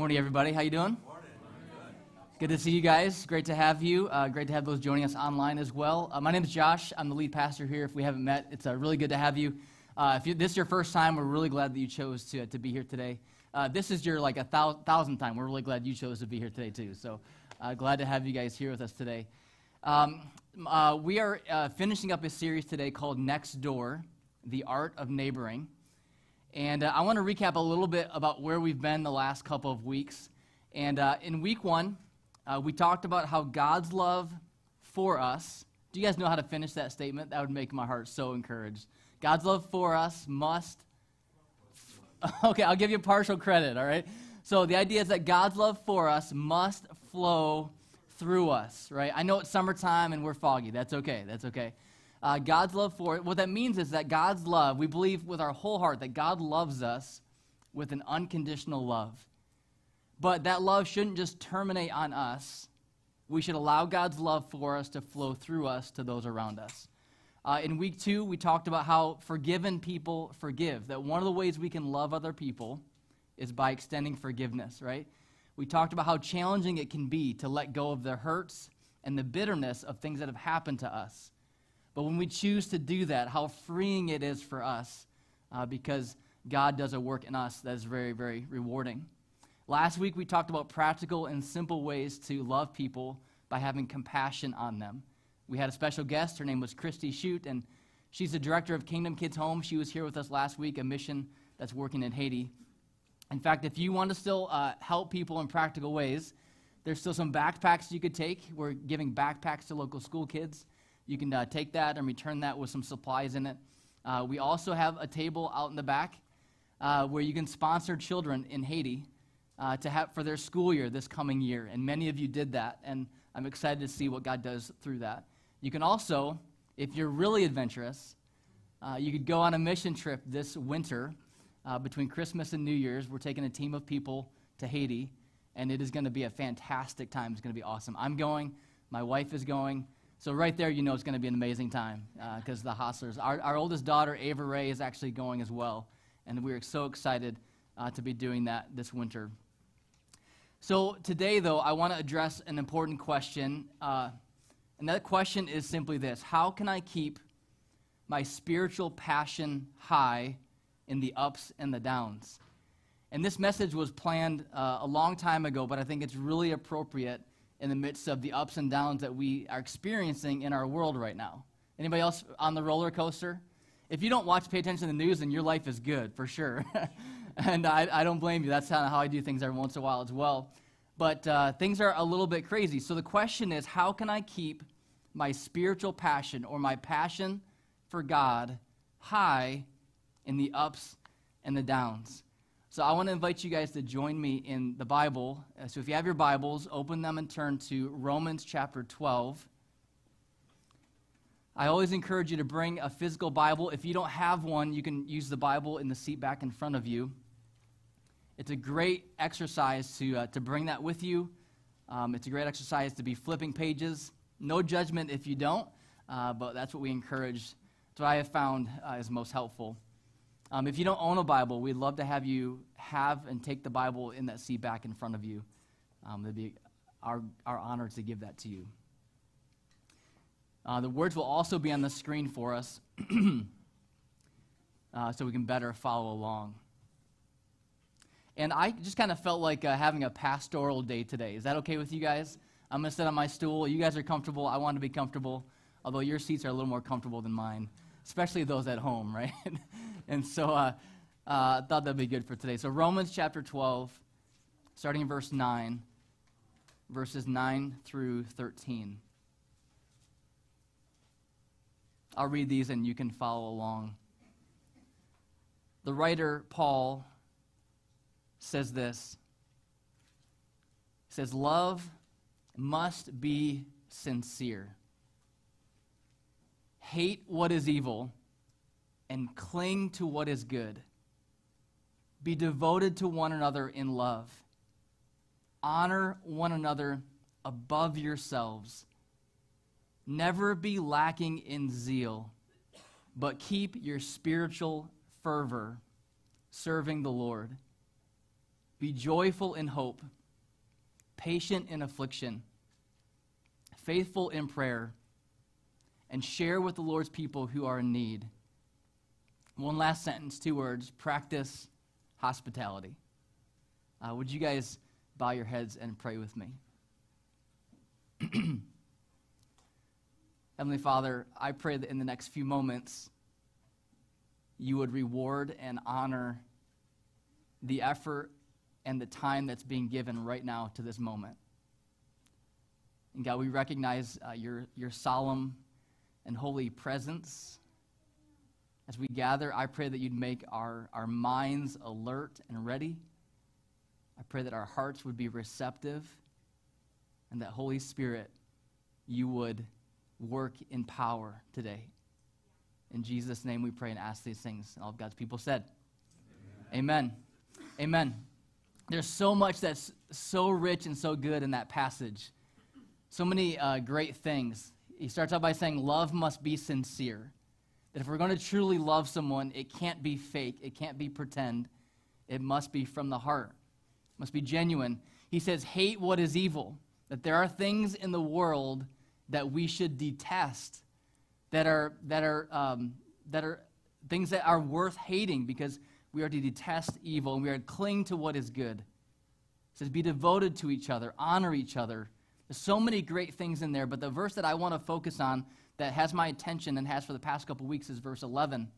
Morning, everybody. How you doing? Good to see you guys. Great to have you. Uh, great to have those joining us online as well. Uh, my name is Josh. I'm the lead pastor here. If we haven't met, it's uh, really good to have you. Uh, if you, this is your first time, we're really glad that you chose to, to be here today. Uh, this is your like a thou- thousandth time. We're really glad you chose to be here today too. So uh, glad to have you guys here with us today. Um, we are finishing up a series today called Next Door: The Art of Neighboring. And uh, I want to recap a little bit about where we've been the last couple of weeks. And uh, in week one, uh, we talked about how God's love for us. Do you guys know how to finish that statement? That would make my heart so encouraged. God's love for us must. Okay, I'll give you partial credit, all right? So the idea is that God's love for us must flow through us, right? I know it's summertime and we're foggy. That's okay. That's okay uh, God's love for it. What that means is that God's love, we believe with our whole heart that God loves us with an unconditional love. But that love shouldn't just terminate on us. We should allow God's love for us to flow through us to those around us. Uh, in week two, we talked about how forgiven people forgive. That one of the ways we can love other people is by extending forgiveness, right? We talked about how challenging it can be to let go of the hurts and the bitterness of things that have happened to us. But when we choose to do that, how freeing it is for us uh, because God does a work in us that is very, very rewarding. Last week, we talked about practical and simple ways to love people by having compassion on them. We had a special guest. Her name was Christy Shute, and she's the director of Kingdom Kids Home. She was here with us last week, a mission that's working in Haiti. In fact, if you want to still uh, help people in practical ways, there's still some backpacks you could take. We're giving backpacks to local school kids. You can uh, take that and return that with some supplies in it. Uh, we also have a table out in the back uh, where you can sponsor children in Haiti uh, to have for their school year this coming year. And many of you did that, and I'm excited to see what God does through that. You can also, if you're really adventurous, uh, you could go on a mission trip this winter uh, between Christmas and New Year's. We're taking a team of people to Haiti, and it is going to be a fantastic time. It's going to be awesome. I'm going. My wife is going. So right there, you know it's going to be an amazing time because uh, the Hostlers. Our, our oldest daughter, Ava Ray, is actually going as well, and we're so excited uh, to be doing that this winter. So today, though, I want to address an important question, uh, and that question is simply this: How can I keep my spiritual passion high in the ups and the downs? And this message was planned uh, a long time ago, but I think it's really appropriate in the midst of the ups and downs that we are experiencing in our world right now. Anybody else on the roller coaster? If you don't watch, pay attention to the news, then your life is good for sure. and I, I, don't blame you. That's of how I do things every once in a while as well. But uh, things are a little bit crazy. So the question is how can I keep my spiritual passion or my passion for God high in the ups and the downs? So I want to invite you guys to join me in the Bible. Uh, so if you have your Bibles, open them and turn to Romans chapter 12. I always encourage you to bring a physical Bible. If you don't have one, you can use the Bible in the seat back in front of you. It's a great exercise to, uh, to bring that with you. Um, it's a great exercise to be flipping pages. No judgment if you don't, uh, but that's what we encourage. What I have found uh, is most helpful. Um, if you don't own a Bible, we'd love to have you have and take the Bible in that seat back in front of you. Um, it'd be our, our honor to give that to you. Uh, the words will also be on the screen for us uh, so we can better follow along. And I just kind of felt like uh, having a pastoral day today. Is that okay with you guys? I'm going to sit on my stool. You guys are comfortable. I want to be comfortable, although your seats are a little more comfortable than mine, especially those at home, right? And so uh, uh, I thought that'd be good for today. So, Romans chapter 12, starting in verse 9, verses 9 through 13. I'll read these and you can follow along. The writer, Paul, says this He says, Love must be sincere. Hate what is evil and cling to what is good. Be devoted to one another in love. Honor one another above yourselves. Never be lacking in zeal, but keep your spiritual fervor serving the Lord. Be joyful in hope, patient in affliction, faithful in prayer, and share with the Lord's people who are in need. One last sentence, two words practice hospitality. Uh, would you guys bow your heads and pray with me? Heavenly Father, I pray that in the next few moments, you would reward and honor the effort and the time that's being given right now to this moment. And God, we recognize uh, your, your solemn and holy presence. As we gather, I pray that you'd make our, our minds alert and ready. I pray that our hearts would be receptive and that, Holy Spirit, you would work in power today. In Jesus' name we pray and ask these things. All of God's people said, Amen. Amen. Amen. There's so much that's so rich and so good in that passage. So many uh, great things. He starts out by saying, Love must be sincere. That if we're going to truly love someone, it can't be fake, it can't be pretend. It must be from the heart, it must be genuine. He says, Hate what is evil. That there are things in the world that we should detest, that are, that are, um, that are things that are worth hating because we are to detest evil and we are to cling to what is good. It says, be devoted to each other, honor each other. There's so many great things in there, but the verse that I want to focus on that has my attention and has for the past couple weeks is verse 11.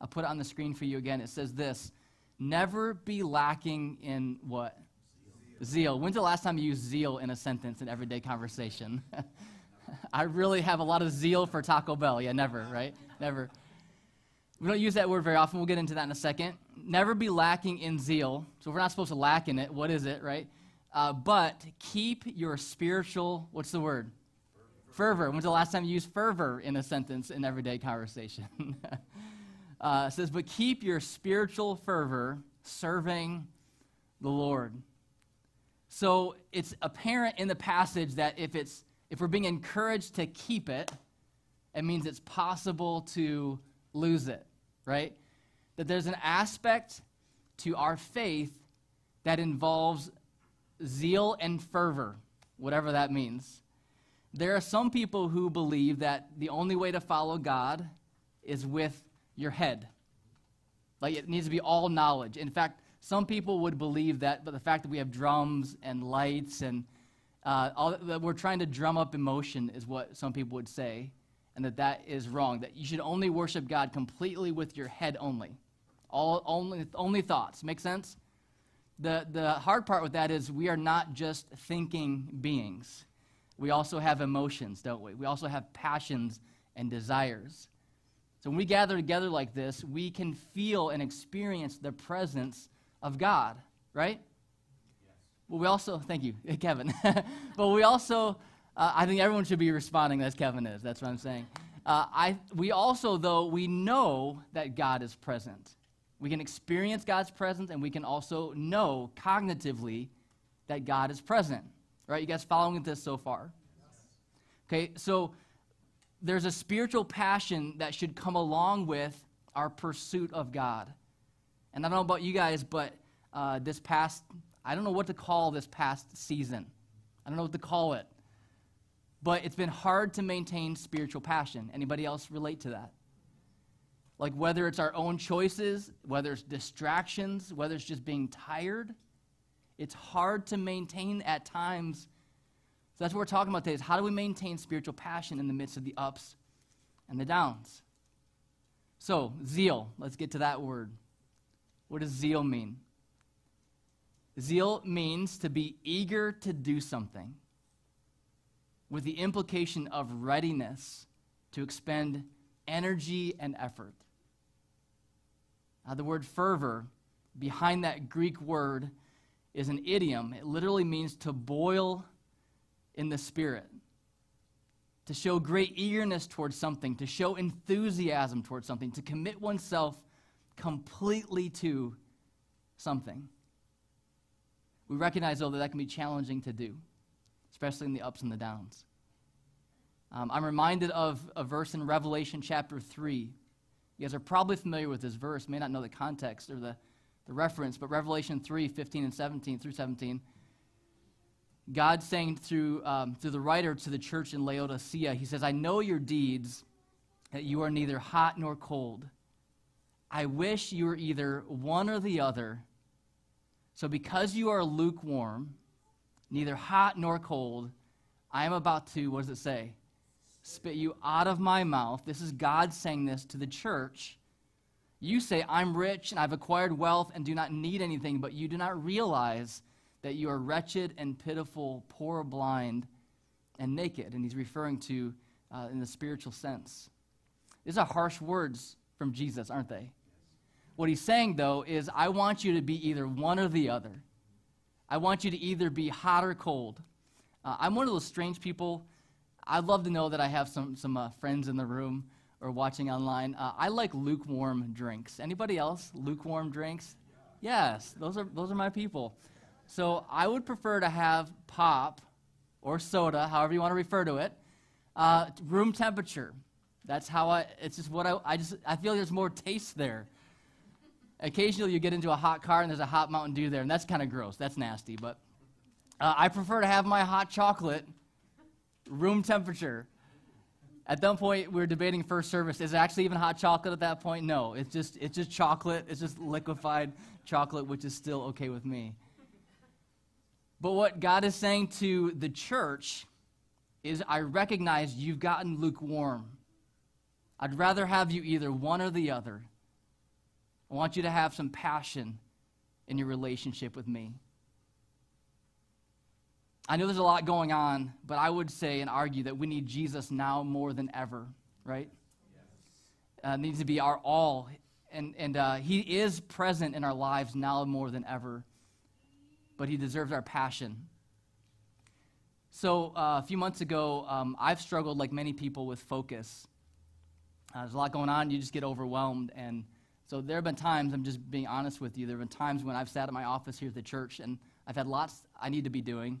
I'll put it on the screen for you again. It says this Never be lacking in what? Zeal. zeal. When's the last time you used zeal in a sentence in everyday conversation? I really have a lot of zeal for Taco Bell. Yeah, never, right? Never. We don't use that word very often. We'll get into that in a second. Never be lacking in zeal. So we're not supposed to lack in it. What is it, right? Uh, but keep your spiritual, what's the word? Fervor. When's the last time you used fervor in a sentence in everyday conversation? uh, says, but keep your spiritual fervor serving the Lord. So it's apparent in the passage that if it's if we're being encouraged to keep it, it means it's possible to lose it right? That there's an aspect to our faith that involves zeal and fervor, whatever that means. There are some people who believe that the only way to follow God is with your head. Like it needs to be all knowledge. In fact, some people would believe that, but the fact that we have drums and lights and uh, all, that we're trying to drum up emotion is what some people would say and that that is wrong, that you should only worship God completely with your head only. All, only, only thoughts. Make sense? The, the hard part with that is we are not just thinking beings. We also have emotions, don't we? We also have passions and desires. So when we gather together like this, we can feel and experience the presence of God, right? Yes. Well, we also, thank you, Kevin. but we also uh, I think everyone should be responding as Kevin is. That's what I'm saying. Uh, I, we also, though, we know that God is present. We can experience God's presence, and we can also know cognitively that God is present. Right? You guys following this so far? Okay, so there's a spiritual passion that should come along with our pursuit of God. And I don't know about you guys, but uh, this past, I don't know what to call this past season. I don't know what to call it but it's been hard to maintain spiritual passion. Anybody else relate to that? Like whether it's our own choices, whether it's distractions, whether it's just being tired, it's hard to maintain at times. So that's what we're talking about today is how do we maintain spiritual passion in the midst of the ups and the downs? So, zeal, let's get to that word. What does zeal mean? Zeal means to be eager to do something with the implication of readiness to expend energy and effort. Now, the word fervor, behind that Greek word, is an idiom. It literally means to boil in the spirit, to show great eagerness towards something, to show enthusiasm towards something, to commit oneself completely to something. We recognize, though, that that can be challenging to do especially in the ups and the downs. Um, I'm reminded of a verse in Revelation chapter 3. You guys are probably familiar with this verse, may not know the context or the, the reference, but Revelation 3 15 and 17 through 17. God saying through, um, through the writer to the church in Laodicea, He says, I know your deeds, that you are neither hot nor cold. I wish you were either one or the other. So because you are lukewarm, neither hot nor cold, I am about to, what does it say? Spit you out of my mouth. This is God saying this to the church. You say, I'm rich and I've acquired wealth and do not need anything, but you do not realize that you are wretched and pitiful, poor, blind, and naked. And he's referring to uh, in the spiritual sense. These are harsh words from Jesus, aren't they? What he's saying, though, is I want you to be either one or the other. I want you to either be hot or cold. Uh, I'm one of those strange people. I'd love to know that I have some, some uh, friends in the room or watching online. Uh, I like lukewarm drinks. Anybody else? Lukewarm drinks? Yes, those are, those are my people. So I would prefer to have pop or soda, however you want to refer to it, uh, room temperature. That's how I, it's just what I, I just, I feel there's more taste there. Occasionally you get into a hot car and there's a hot Mountain Dew there, and that's kind of gross. That's nasty. But uh, I prefer to have my hot chocolate room temperature. At that point, we were debating first service. Is it actually even hot chocolate at that point? No, it's just, it's just chocolate. It's just liquefied chocolate, which is still okay with me. But what God is saying to the church is, I recognize you've gotten lukewarm. I'd rather have you either one or the other. I want you to have some passion in your relationship with me. I know there's a lot going on, but I would say and argue that we need Jesus now more than ever, right? Yes. Uh, needs to be our all. And, and uh, he is present in our lives now more than ever, but he deserves our passion. So, uh, a few months ago, um, I've struggled, like many people, with focus. Uh, there's a lot going on, you just get overwhelmed. And so there have been times, I'm just being honest with you, there have been times when I've sat at my office here at the church and I've had lots I need to be doing,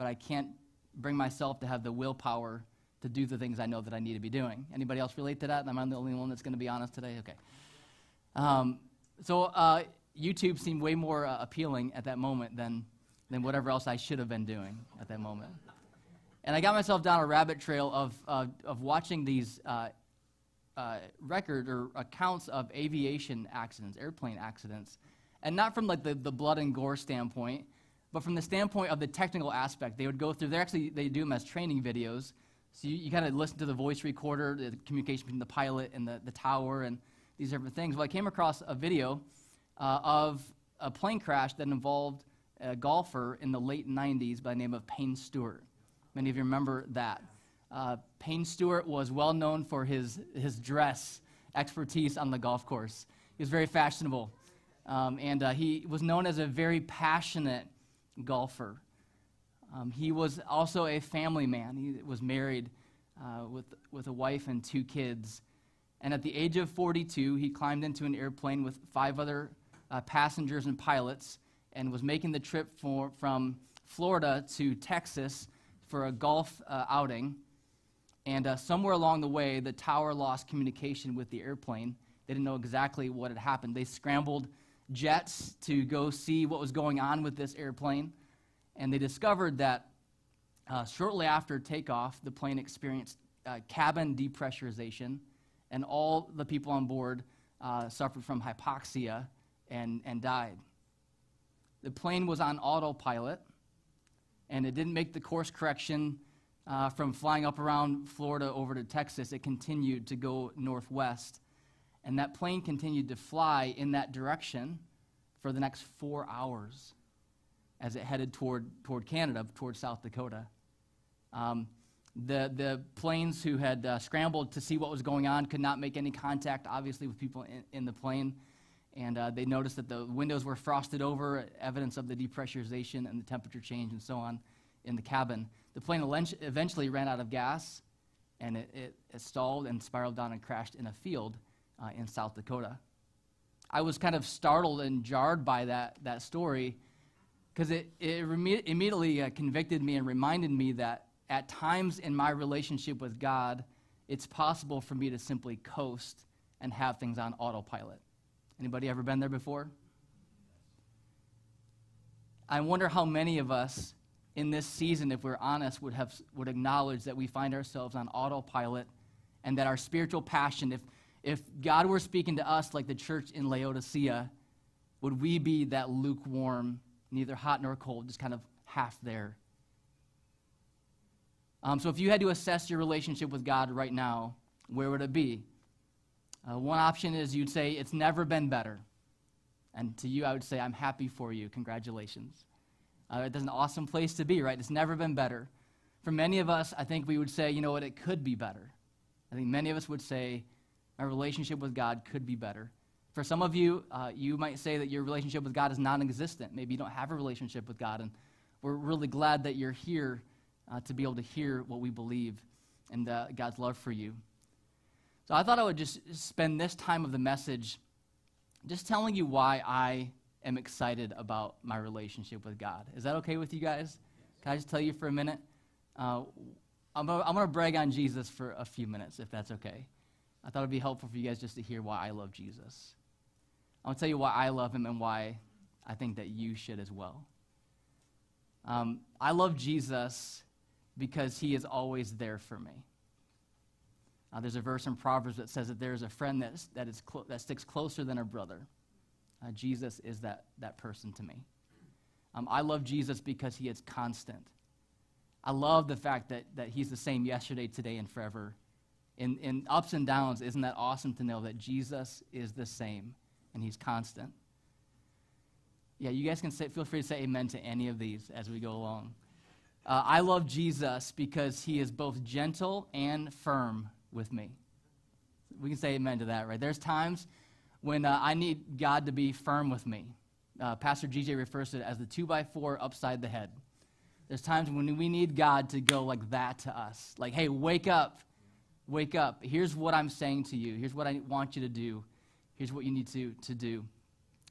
but I can't bring myself to have the willpower to do the things I know that I need to be doing. Anybody else relate to that? Am I the only one that's going to be honest today? Okay. Um, so uh, YouTube seemed way more uh, appealing at that moment than, than whatever else I should have been doing at that moment. And I got myself down a rabbit trail of, of watching these uh, uh, record or accounts of aviation accidents, airplane accidents, and not from like the, the blood and gore standpoint, but from the standpoint of the technical aspect. They would go through. They actually they do them as training videos. So you, you kind of listen to the voice recorder, the communication between the pilot and the, the tower, and these different things. Well, I came across a video uh, of a plane crash that involved a golfer in the late 90s by the name of Payne Stewart. Many of you remember that. Uh, Payne Stewart was well known for his, his dress expertise on the golf course. He was very fashionable. Um, and uh, he was known as a very passionate golfer. Um, he was also a family man. He was married uh, with, with a wife and two kids. And at the age of 42, he climbed into an airplane with five other uh, passengers and pilots and was making the trip for, from Florida to Texas for a golf uh, outing. And uh, somewhere along the way, the tower lost communication with the airplane. They didn't know exactly what had happened. They scrambled jets to go see what was going on with this airplane. And they discovered that uh, shortly after takeoff, the plane experienced uh, cabin depressurization, and all the people on board uh, suffered from hypoxia and, and died. The plane was on autopilot, and it didn't make the course correction uh, from flying up around Florida over to Texas, it continued to go northwest. And that plane continued to fly in that direction for the next four hours as it headed toward, toward Canada, toward South Dakota. Um, the, the planes who had uh, scrambled to see what was going on could not make any contact, obviously, with people in, in the plane. And uh, they noticed that the windows were frosted over, evidence of the depressurization and the temperature change and so on in the cabin. The plane eventually ran out of gas and it, it, it stalled and spiraled down and crashed in a field uh, in South Dakota. I was kind of startled and jarred by that, that story because it, it reme- immediately uh, convicted me and reminded me that at times in my relationship with God, it's possible for me to simply coast and have things on autopilot. Anybody ever been there before? I wonder how many of us in this season, if we're honest, would, have, would acknowledge that we find ourselves on autopilot and that our spiritual passion, if, if God were speaking to us like the church in Laodicea, would we be that lukewarm, neither hot nor cold, just kind of half there? Um, so if you had to assess your relationship with God right now, where would it be? Uh, one option is you'd say, It's never been better. And to you, I would say, I'm happy for you. Congratulations. Uh, it's an awesome place to be, right? It's never been better. For many of us, I think we would say, you know what, it could be better. I think many of us would say, my relationship with God could be better. For some of you, uh, you might say that your relationship with God is non existent. Maybe you don't have a relationship with God. And we're really glad that you're here uh, to be able to hear what we believe and uh, God's love for you. So I thought I would just spend this time of the message just telling you why I am excited about my relationship with God. Is that okay with you guys? Can I just tell you for a minute? Uh, I'm going to brag on Jesus for a few minutes, if that's okay. I thought it would be helpful for you guys just to hear why I love Jesus. I'll tell you why I love him and why I think that you should as well. Um, I love Jesus because he is always there for me. Uh, there's a verse in Proverbs that says that there's a friend that's, that, is clo- that sticks closer than a brother. Uh, Jesus is that, that person to me. Um, I love Jesus because he is constant. I love the fact that, that he's the same yesterday, today, and forever. In, in ups and downs, isn't that awesome to know that Jesus is the same and he's constant? Yeah, you guys can say, feel free to say amen to any of these as we go along. Uh, I love Jesus because he is both gentle and firm with me. We can say amen to that, right? There's times when uh, I need God to be firm with me. Uh, Pastor GJ refers to it as the two by four upside the head. There's times when we need God to go like that to us. Like, hey, wake up. Wake up. Here's what I'm saying to you. Here's what I want you to do. Here's what you need to, to do.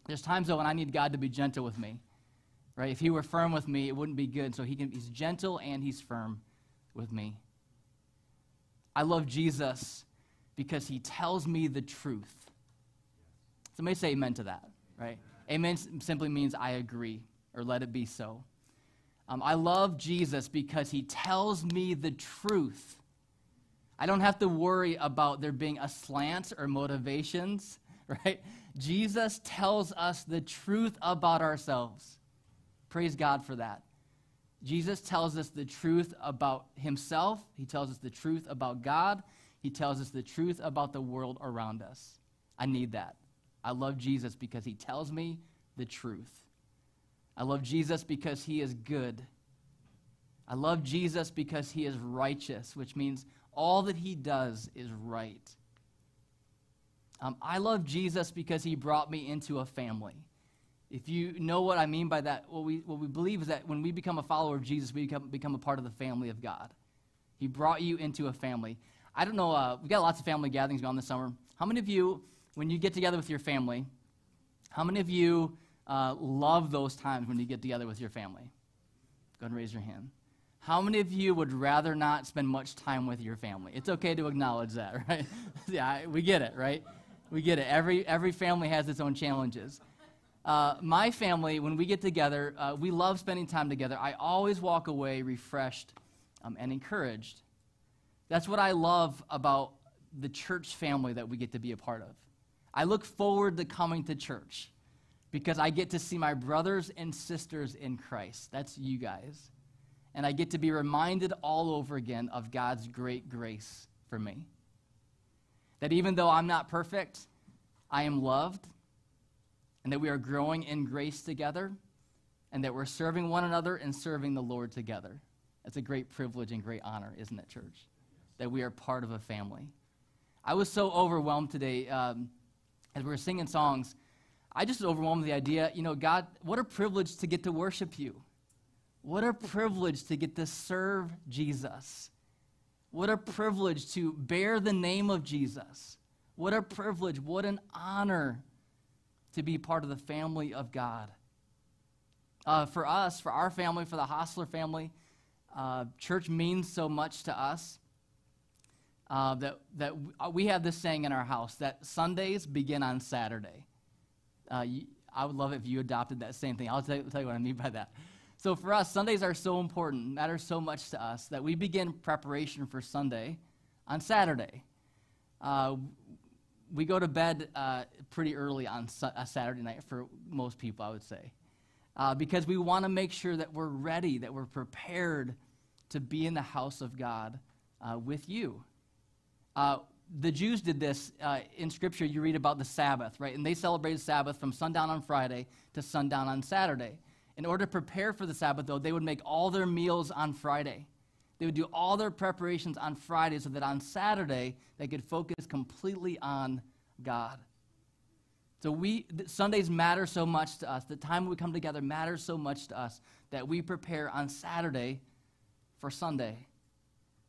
There's times, though, when I need God to be gentle with me. Right? If he were firm with me, it wouldn't be good. So he can, he's gentle and he's firm with me. I love Jesus because he tells me the truth. Somebody say amen to that, right? Amen simply means I agree or let it be so. Um, I love Jesus because he tells me the truth. I don't have to worry about there being a slant or motivations, right? Jesus tells us the truth about ourselves. Praise God for that. Jesus tells us the truth about himself, he tells us the truth about God, he tells us the truth about the world around us. I need that. I love Jesus because he tells me the truth. I love Jesus because he is good. I love Jesus because he is righteous, which means all that he does is right. Um, I love Jesus because he brought me into a family. If you know what I mean by that, what we, what we believe is that when we become a follower of Jesus, we become, become a part of the family of God. He brought you into a family. I don't know, uh, we've got lots of family gatherings going this summer. How many of you when you get together with your family, how many of you uh, love those times when you get together with your family? Go ahead and raise your hand. How many of you would rather not spend much time with your family? It's okay to acknowledge that, right? yeah, we get it, right? We get it. Every, every family has its own challenges. Uh, my family, when we get together, uh, we love spending time together. I always walk away refreshed um, and encouraged. That's what I love about the church family that we get to be a part of. I look forward to coming to church because I get to see my brothers and sisters in Christ. That's you guys. And I get to be reminded all over again of God's great grace for me. That even though I'm not perfect, I am loved, and that we are growing in grace together, and that we're serving one another and serving the Lord together. That's a great privilege and great honor, isn't it, church? That we are part of a family. I was so overwhelmed today. Um, as we were singing songs, I just overwhelmed the idea, you know, God, what a privilege to get to worship you. What a privilege to get to serve Jesus. What a privilege to bear the name of Jesus. What a privilege, what an honor to be part of the family of God. Uh, for us, for our family, for the Hostler family, uh, church means so much to us uh, that, that uh, we have this saying in our house that Sundays begin on Saturday. Uh, I would love it if you adopted that same thing. I'll tell you, tell you what I mean by that. So for us, Sundays are so important, matter so much to us that we begin preparation for Sunday on Saturday. Uh, we go to bed uh, pretty early on su- Saturday night for most people, I would say, uh, because we want to make sure that we're ready, that we're prepared to be in the house of God uh, with you. Uh, the Jews did this uh, in Scripture. You read about the Sabbath, right? And they celebrated Sabbath from sundown on Friday to sundown on Saturday. In order to prepare for the Sabbath, though, they would make all their meals on Friday. They would do all their preparations on Friday so that on Saturday they could focus completely on God. So we Sundays matter so much to us. The time we come together matters so much to us that we prepare on Saturday for Sunday.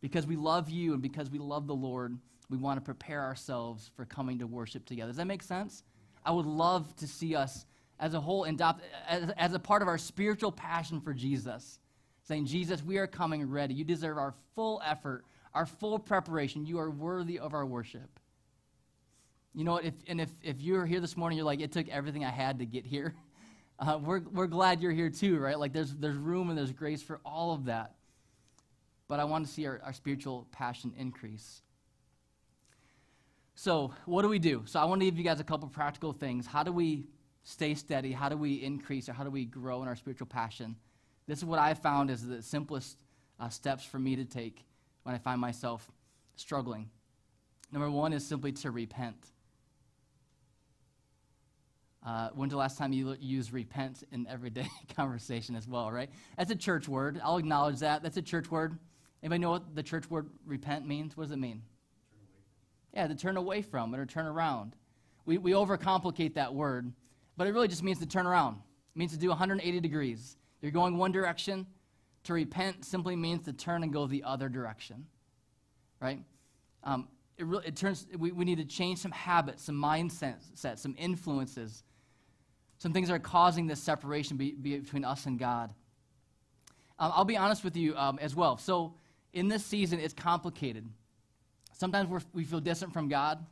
Because we love you and because we love the Lord, we want to prepare ourselves for coming to worship together. Does that make sense? I would love to see us as a whole adopt as, as a part of our spiritual passion for Jesus, saying, Jesus, we are coming ready. You deserve our full effort, our full preparation. You are worthy of our worship. You know what? If, and if, if you're here this morning, you're like, it took everything I had to get here. Uh, we're, we're glad you're here too, right? Like there's, there's room and there's grace for all of that. But I want to see our, our spiritual passion increase. So, what do we do? So, I want to give you guys a couple practical things. How do we stay steady? How do we increase or how do we grow in our spiritual passion? This is what I found is the simplest uh, steps for me to take when I find myself struggling. Number one is simply to repent. Uh, when's the last time you used repent in everyday conversation as well, right? That's a church word. I'll acknowledge that. That's a church word. Anybody know what the church word repent means? What does it mean? Yeah, to turn away from it or turn around. We, we overcomplicate that word, but it really just means to turn around. It means to do 180 degrees. You're going one direction. To repent simply means to turn and go the other direction, right? Um, it, really, it turns, we, we need to change some habits, some mindsets, some influences, some things that are causing this separation be, be between us and God. Um, I'll be honest with you um, as well. So, in this season, it's complicated. Sometimes we feel distant from God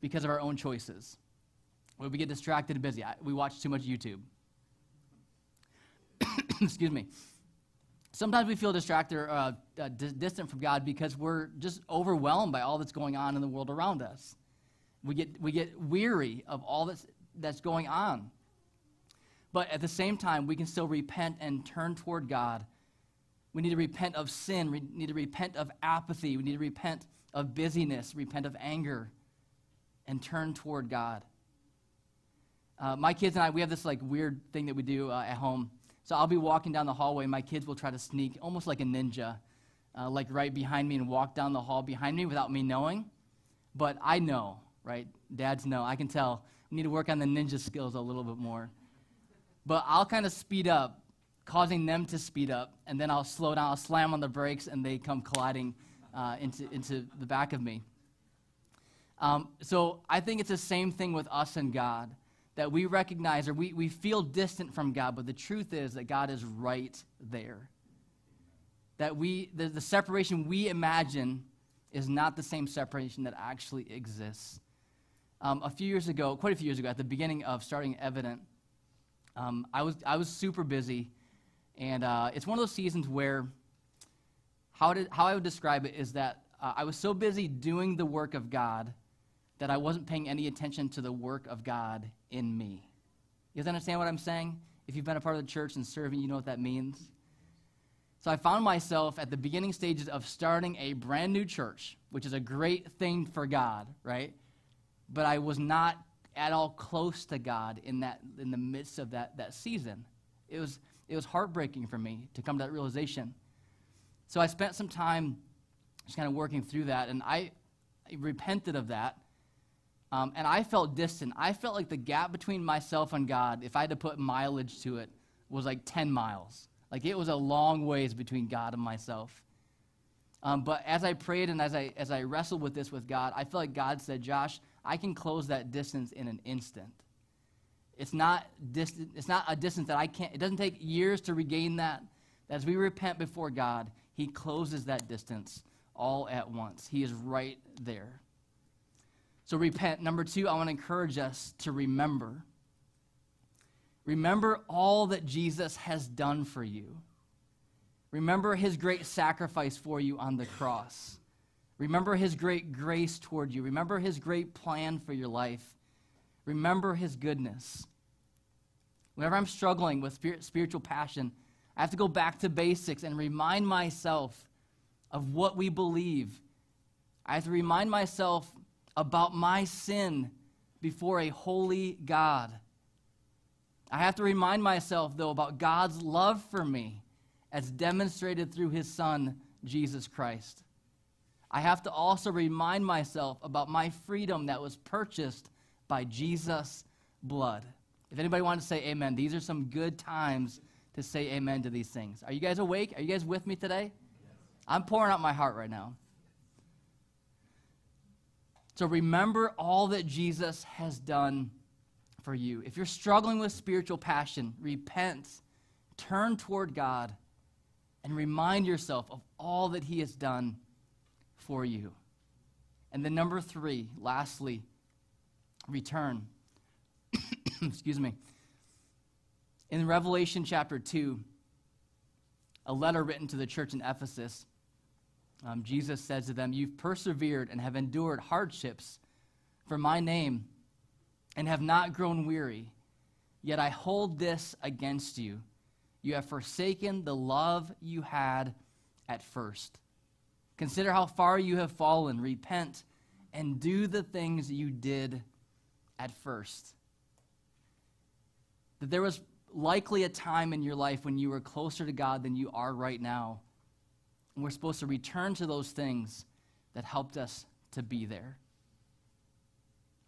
because of our own choices. We get distracted and busy, I, we watch too much YouTube. Excuse me. Sometimes we feel distracted or uh, uh, distant from God because we're just overwhelmed by all that's going on in the world around us. We get, we get weary of all that's, that's going on. But at the same time, we can still repent and turn toward God. We need to repent of sin. We need to repent of apathy. We need to repent of busyness, repent of anger, and turn toward God. Uh, my kids and I, we have this like weird thing that we do uh, at home. So I'll be walking down the hallway, and my kids will try to sneak, almost like a ninja, uh, like right behind me and walk down the hall behind me without me knowing. But I know, right? Dads know. I can tell. We need to work on the ninja skills a little bit more. But I'll kind of speed up, causing them to speed up, and then I'll slow down, I'll slam on the brakes, and they come colliding uh, into, into the back of me. Um, so I think it's the same thing with us and God that we recognize or we, we feel distant from God, but the truth is that God is right there. That we, the, the separation we imagine is not the same separation that actually exists. Um, a few years ago, quite a few years ago, at the beginning of starting Evident, um, I, was, I was super busy. And uh, it's one of those seasons where how, did, how I would describe it is that uh, I was so busy doing the work of God that I wasn't paying any attention to the work of God in me. You guys understand what I'm saying? If you've been a part of the church and serving, you know what that means. So I found myself at the beginning stages of starting a brand new church, which is a great thing for God, right? But I was not at all close to God in that in the midst of that, that season. It was it was heartbreaking for me to come to that realization. So I spent some time just kind of working through that, and I, I repented of that. Um, and I felt distant. I felt like the gap between myself and God, if I had to put mileage to it, was like 10 miles. Like it was a long ways between God and myself. Um, but as I prayed and as I, as I wrestled with this with God, I felt like God said, Josh, I can close that distance in an instant. It's not, distant, it's not a distance that I can't, it doesn't take years to regain that. As we repent before God, he closes that distance all at once. He is right there. So repent. Number two, I want to encourage us to remember. Remember all that Jesus has done for you. Remember his great sacrifice for you on the cross. Remember his great grace toward you. Remember his great plan for your life. Remember his goodness. Whenever I'm struggling with spiritual passion, I have to go back to basics and remind myself of what we believe. I have to remind myself about my sin before a holy God. I have to remind myself, though, about God's love for me as demonstrated through his Son, Jesus Christ. I have to also remind myself about my freedom that was purchased by Jesus' blood. If anybody wants to say amen, these are some good times to say amen to these things. Are you guys awake? Are you guys with me today? I'm pouring out my heart right now. So remember all that Jesus has done for you. If you're struggling with spiritual passion, repent, turn toward God, and remind yourself of all that He has done for you. And then, number three, lastly, return. Excuse me. In Revelation chapter 2, a letter written to the church in Ephesus, um, Jesus says to them, You've persevered and have endured hardships for my name and have not grown weary. Yet I hold this against you. You have forsaken the love you had at first. Consider how far you have fallen. Repent and do the things you did at first. That there was likely a time in your life when you were closer to God than you are right now. And we're supposed to return to those things that helped us to be there.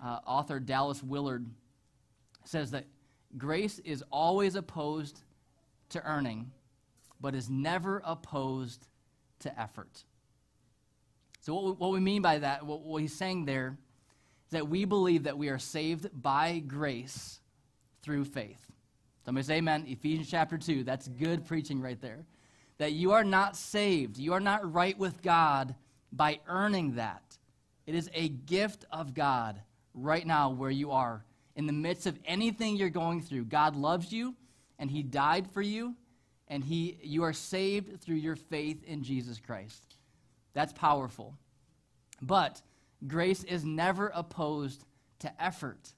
Uh, author Dallas Willard says that grace is always opposed to earning, but is never opposed to effort. So, what we, what we mean by that, what, what he's saying there, is that we believe that we are saved by grace through faith. Somebody say amen. Ephesians chapter 2. That's good preaching right there. That you are not saved, you are not right with God by earning that. It is a gift of God right now where you are. In the midst of anything you're going through, God loves you and He died for you, and he, you are saved through your faith in Jesus Christ. That's powerful. But grace is never opposed to effort.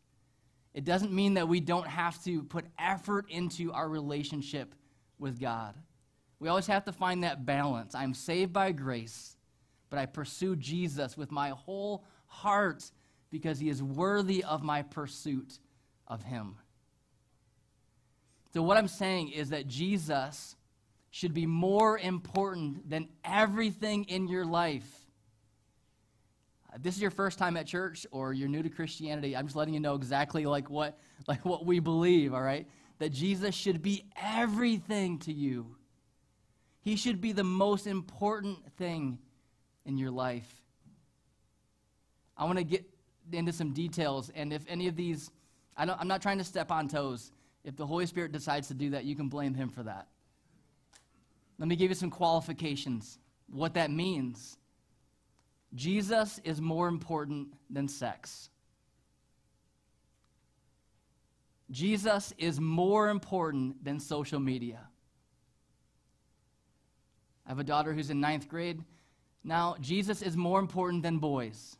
It doesn't mean that we don't have to put effort into our relationship with God. We always have to find that balance. I'm saved by grace, but I pursue Jesus with my whole heart because he is worthy of my pursuit of him. So, what I'm saying is that Jesus should be more important than everything in your life. If this is your first time at church or you're new to Christianity, I'm just letting you know exactly like what, like what we believe, all right? That Jesus should be everything to you. He should be the most important thing in your life. I want to get into some details, and if any of these, I am not trying to step on toes. If the Holy Spirit decides to do that, you can blame Him for that. Let me give you some qualifications, what that means. Jesus is more important than sex. Jesus is more important than social media. I have a daughter who's in ninth grade. Now, Jesus is more important than boys.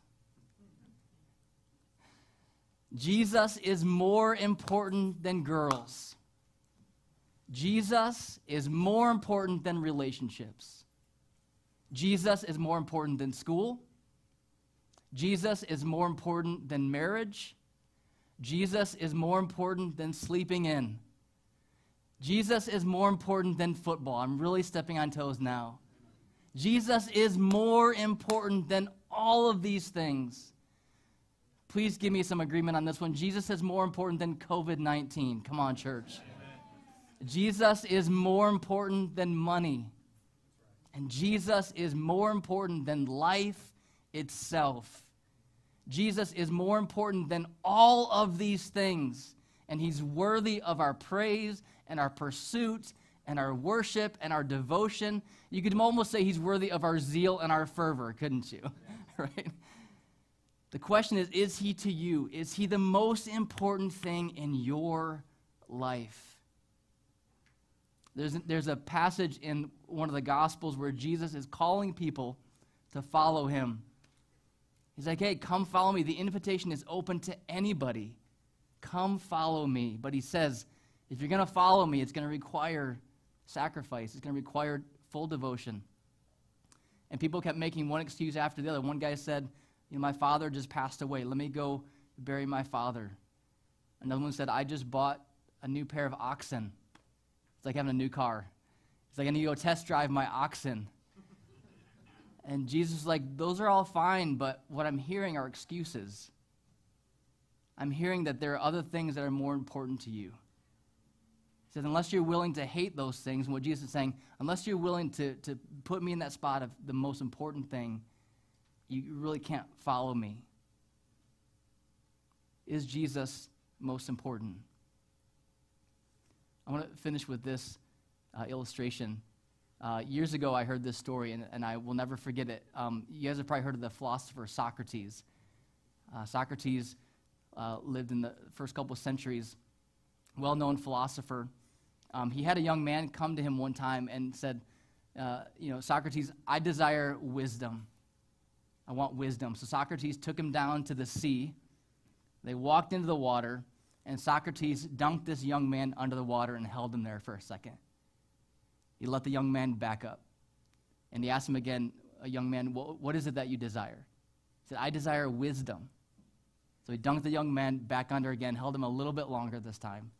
Jesus is more important than girls. Jesus is more important than relationships. Jesus is more important than school. Jesus is more important than marriage. Jesus is more important than sleeping in. Jesus is more important than football. I'm really stepping on toes now. Jesus is more important than all of these things. Please give me some agreement on this one. Jesus is more important than COVID 19. Come on, church. Jesus is more important than money. And Jesus is more important than life itself. Jesus is more important than all of these things. And he's worthy of our praise and our pursuit and our worship and our devotion. You could almost say he's worthy of our zeal and our fervor, couldn't you? right? The question is Is he to you? Is he the most important thing in your life. There's, there's a passage in one of the Gospels where Jesus is calling people to follow him. He's like, hey, come follow me. The invitation is open to anybody. Come follow me. But he says, if you're going to follow me, it's going to require sacrifice, it's going to require full devotion. And people kept making one excuse after the other. One guy said, you know, my father just passed away. Let me go bury my father. Another one said, I just bought a new pair of oxen. It's like having a new car. It's like I need to go test drive my oxen. And Jesus is like, those are all fine, but what I'm hearing are excuses. I'm hearing that there are other things that are more important to you. He says, unless you're willing to hate those things, and what Jesus is saying, unless you're willing to, to put me in that spot of the most important thing, you really can't follow me. Is Jesus most important? I want to finish with this uh, illustration. Uh, years ago, I heard this story, and, and I will never forget it. Um, you guys have probably heard of the philosopher Socrates. Uh, Socrates uh, lived in the first couple of centuries, well known philosopher. Um, he had a young man come to him one time and said, uh, You know, Socrates, I desire wisdom. I want wisdom. So Socrates took him down to the sea. They walked into the water, and Socrates dunked this young man under the water and held him there for a second. He let the young man back up. And he asked him again, a young man, what is it that you desire? He said, I desire wisdom. So he dunked the young man back under again, held him a little bit longer this time,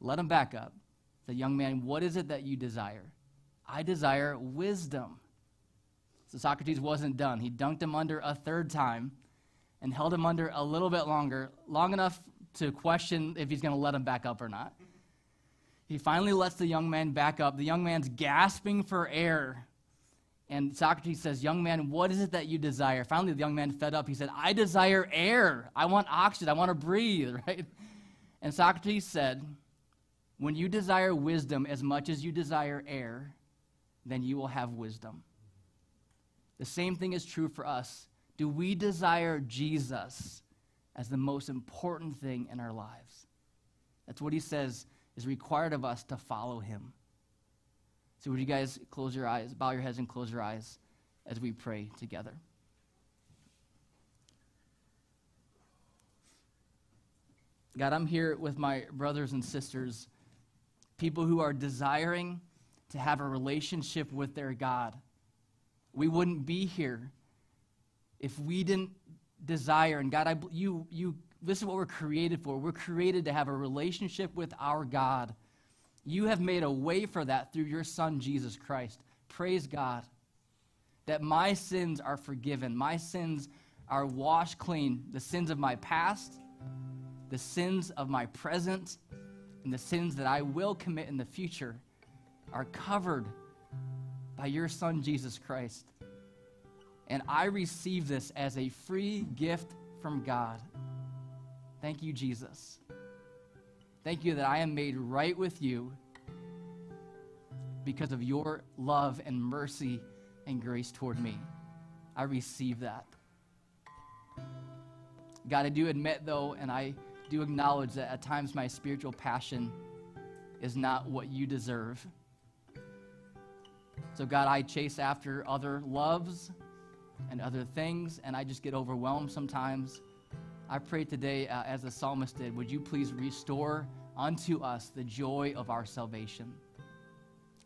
let him back up. The young man, what is it that you desire? I desire wisdom. So Socrates wasn't done. He dunked him under a third time and held him under a little bit longer, long enough to question if he's going to let him back up or not. He finally lets the young man back up. The young man's gasping for air. And Socrates says, Young man, what is it that you desire? Finally, the young man fed up. He said, I desire air. I want oxygen. I want to breathe, right? And Socrates said, When you desire wisdom as much as you desire air, then you will have wisdom. The same thing is true for us. Do we desire Jesus as the most important thing in our lives? That's what he says is required of us to follow him. So, would you guys close your eyes, bow your heads, and close your eyes as we pray together? God, I'm here with my brothers and sisters, people who are desiring to have a relationship with their God. We wouldn't be here if we didn't desire. And God, I, you, you, this is what we're created for. We're created to have a relationship with our God. You have made a way for that through your Son, Jesus Christ. Praise God that my sins are forgiven. My sins are washed clean. The sins of my past, the sins of my present, and the sins that I will commit in the future are covered by your Son, Jesus Christ. And I receive this as a free gift from God. Thank you, Jesus. Thank you that I am made right with you because of your love and mercy and grace toward me. I receive that. God, I do admit, though, and I do acknowledge that at times my spiritual passion is not what you deserve. So, God, I chase after other loves and other things, and I just get overwhelmed sometimes. I pray today, uh, as the psalmist did, would you please restore unto us the joy of our salvation?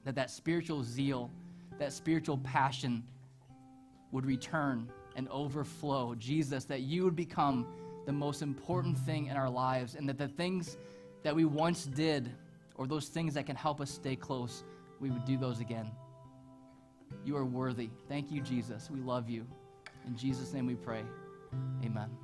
That that spiritual zeal, that spiritual passion would return and overflow. Jesus, that you would become the most important thing in our lives, and that the things that we once did, or those things that can help us stay close, we would do those again. You are worthy. Thank you, Jesus. We love you. In Jesus' name we pray. Amen.